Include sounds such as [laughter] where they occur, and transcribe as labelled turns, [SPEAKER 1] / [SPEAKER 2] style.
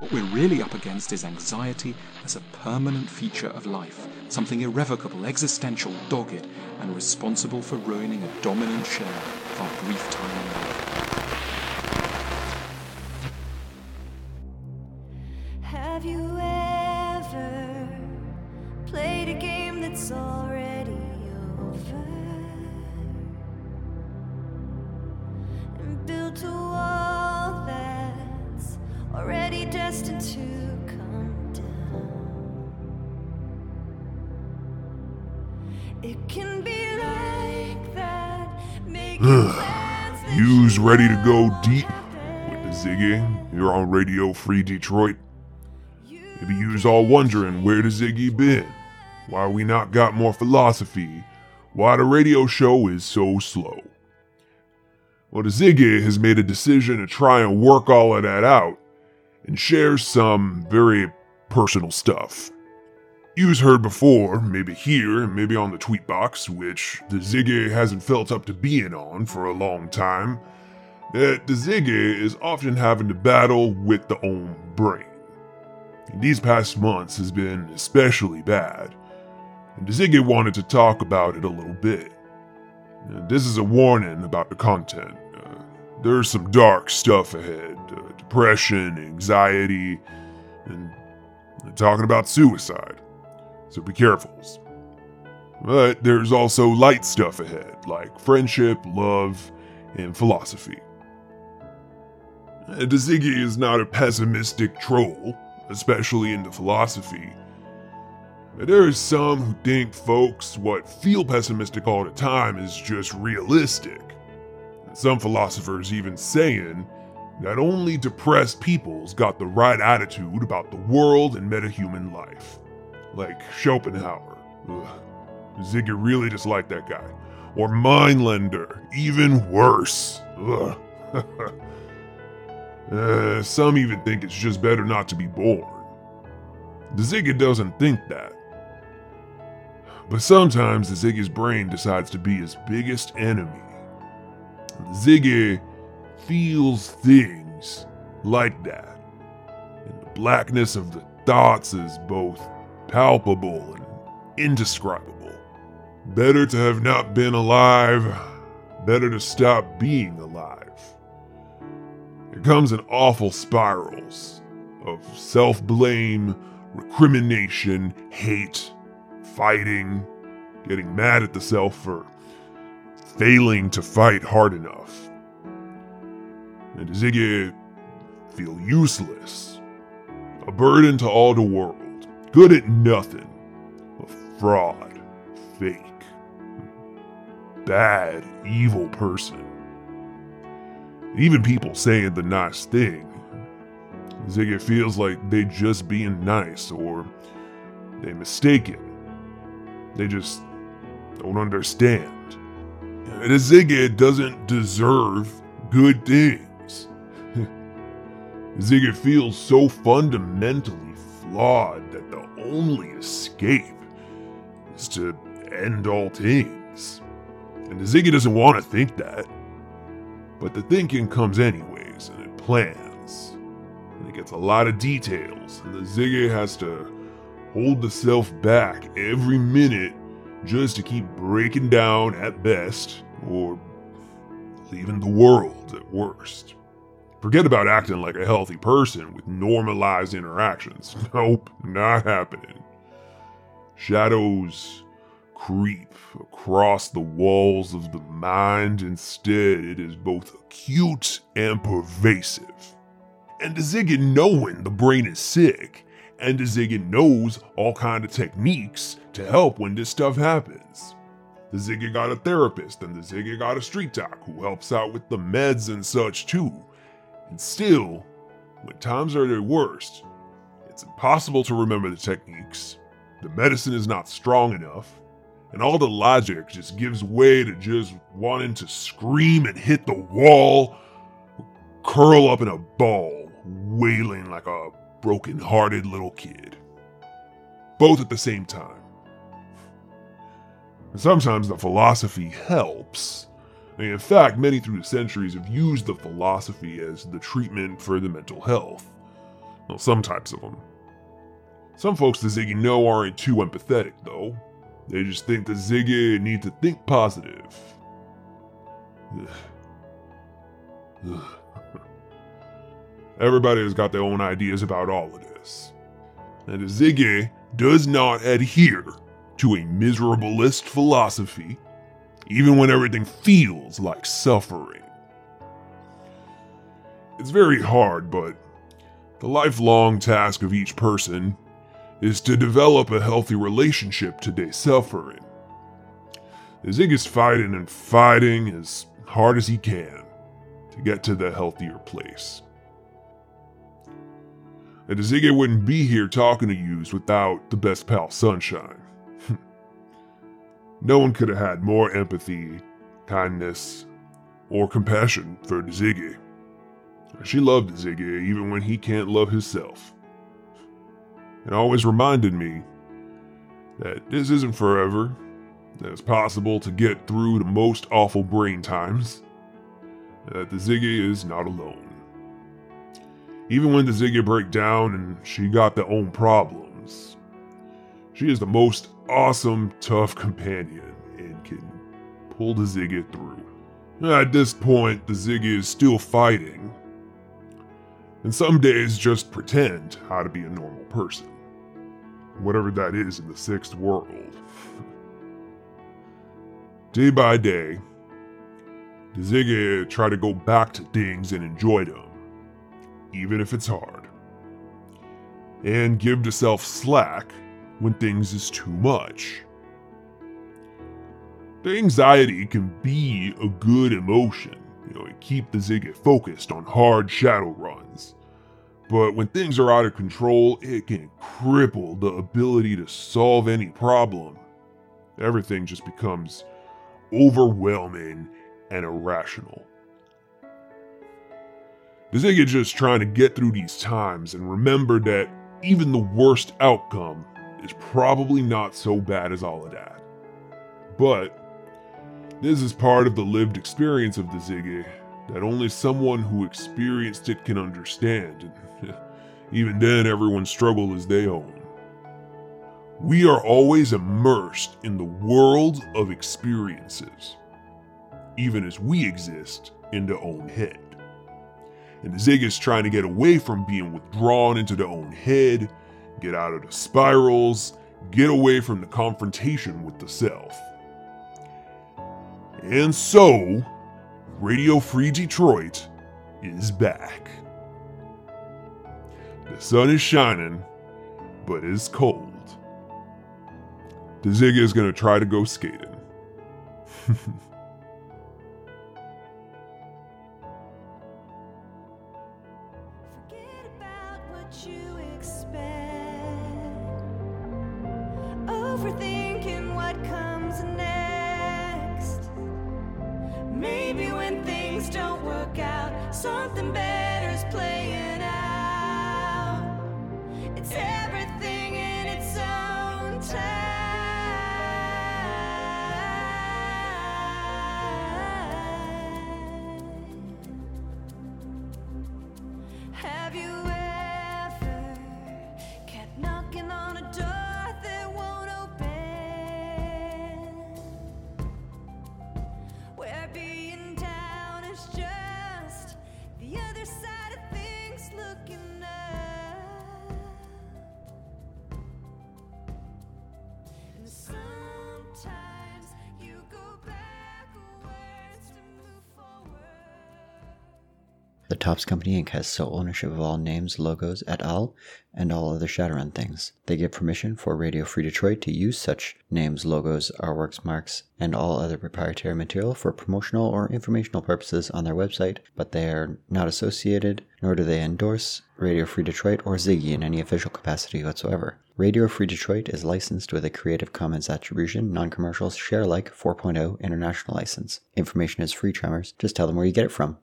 [SPEAKER 1] What we're really up against is anxiety as a permanent feature of life, something irrevocable, existential, dogged, and responsible for ruining a dominant share of our brief time in life.
[SPEAKER 2] You's
[SPEAKER 3] you
[SPEAKER 2] ready to go deep with the Ziggy here on Radio Free Detroit. Maybe you's all wondering where the Ziggy been? Why we not got more philosophy? Why the radio show is so slow? Well, the Ziggy has made a decision to try and work all of that out and shares some very personal stuff. You's heard before, maybe here, maybe on the tweet box, which the Ziggy hasn't felt up to being on for a long time, that the Ziggy is often having to battle with the own brain. And these past months has been especially bad, and the Ziggy wanted to talk about it a little bit. Uh, this is a warning about the content. Uh, there's some dark stuff ahead uh, depression, anxiety, and uh, talking about suicide. So be careful. But there's also light stuff ahead, like friendship, love, and philosophy. Ziggy is not a pessimistic troll, especially into philosophy. But there are some who think folks what feel pessimistic all the time is just realistic. Some philosophers even saying that only depressed people's got the right attitude about the world and metahuman life. Like Schopenhauer. Ziggy really disliked that guy. Or Mainländer, even worse. [laughs] Uh, some even think it's just better not to be born. Ziggy doesn't think that. But sometimes Ziggy's brain decides to be his biggest enemy. Ziggy feels things like that. And the blackness of the thoughts is both palpable and indescribable. Better to have not been alive, better to stop being alive. It comes in awful spirals of self blame, recrimination, hate, fighting, getting mad at the self for failing to fight hard enough. And Ziggy feel useless, a burden to all the world, good at nothing, a fraud, fake, bad, evil person. Even people saying the nice thing. Ziggy feels like they just being nice or they mistaken. They just don't understand. And Ziggy doesn't deserve good things. [laughs] Ziggy feels so fundamentally flawed that the only escape is to end all things. And the Ziggy doesn't want to think that. But the thinking comes anyways, and it plans. And it gets a lot of details, and the Ziggy has to hold the self back every minute just to keep breaking down at best, or leaving the world at worst. Forget about acting like a healthy person with normalized interactions. [laughs] Nope, not happening. Shadows creep across the walls of the mind. Instead, it is both acute and pervasive. And the Ziggy knowing the brain is sick, and the Ziggy knows all kind of techniques to help when this stuff happens. The Ziggy got a therapist, and the Ziggy got a street doc who helps out with the meds and such too. And still, when times are at their worst, it's impossible to remember the techniques. The medicine is not strong enough, and all the logic just gives way to just wanting to scream and hit the wall, curl up in a ball, wailing like a broken hearted little kid. Both at the same time. And sometimes the philosophy helps. In fact, many through the centuries have used the philosophy as the treatment for the mental health. Well, some types of them. Some folks that Ziggy know aren't too empathetic, though. They just think that Ziggy needs to think positive. Ugh. [sighs] Ugh. Everybody has got their own ideas about all of this. And the Ziggy does not adhere to a miserableist philosophy, even when everything feels like suffering. It's very hard, but the lifelong task of each person is to develop a healthy relationship to their suffering. Zig is fighting and fighting as hard as he can to get to the healthier place. And Ziggy wouldn't be here talking to yous without the best pal Sunshine. No one could have had more empathy, kindness, or compassion for Ziggy. She loved Ziggy even when he can't love himself. It always reminded me that this isn't forever, that it's possible to get through the most awful brain times, and that the Ziggy is not alone. Even when the Ziggy break down and she got their own problems, she is the most awesome, tough companion and can pull the Ziggy through. At this point, the Ziggy is still fighting, and some days just pretend how to be a normal person. Whatever that is in the sixth world. [laughs] day by day, the Ziggy try to go back to things and enjoy them, even if it's hard. And give to self slack when things is too much. The anxiety can be a good emotion, you know, it keep the Ziggy focused on hard shadow runs. But when things are out of control, it can cripple the ability to solve any problem. Everything just becomes overwhelming and irrational. The Ziggy just trying to get through these times and remember that even the worst outcome is probably not so bad as all of that. But this is part of the lived experience of the Ziggy that only someone who experienced it can understand, [laughs] even then, everyone's struggle is their own. We are always immersed in the world of experiences, even as we exist in their own head. And the Zig is trying to get away from being withdrawn into their own head, get out of the spirals, get away from the confrontation with the self. And so, Radio Free Detroit is back. The sun is shining, but it's cold. The Zig is gonna try to go skating. [laughs]
[SPEAKER 3] Forget about what you expect. Overthinking what comes next. Maybe when things don't work out, something better's The
[SPEAKER 4] Topps Company Inc. has sole ownership of all names, logos, et al., and all other Shadowrun things. They give permission for Radio Free Detroit to use such names, logos, artworks, marks, and all other proprietary material for promotional or informational purposes on their website, but they are not associated, nor do they endorse Radio Free Detroit or Ziggy in any official capacity whatsoever. Radio Free Detroit is licensed with a Creative Commons Attribution, Non-Commercial, Share Alike 4.0 International License. Information is free, Tremors. Just tell them where you get it from.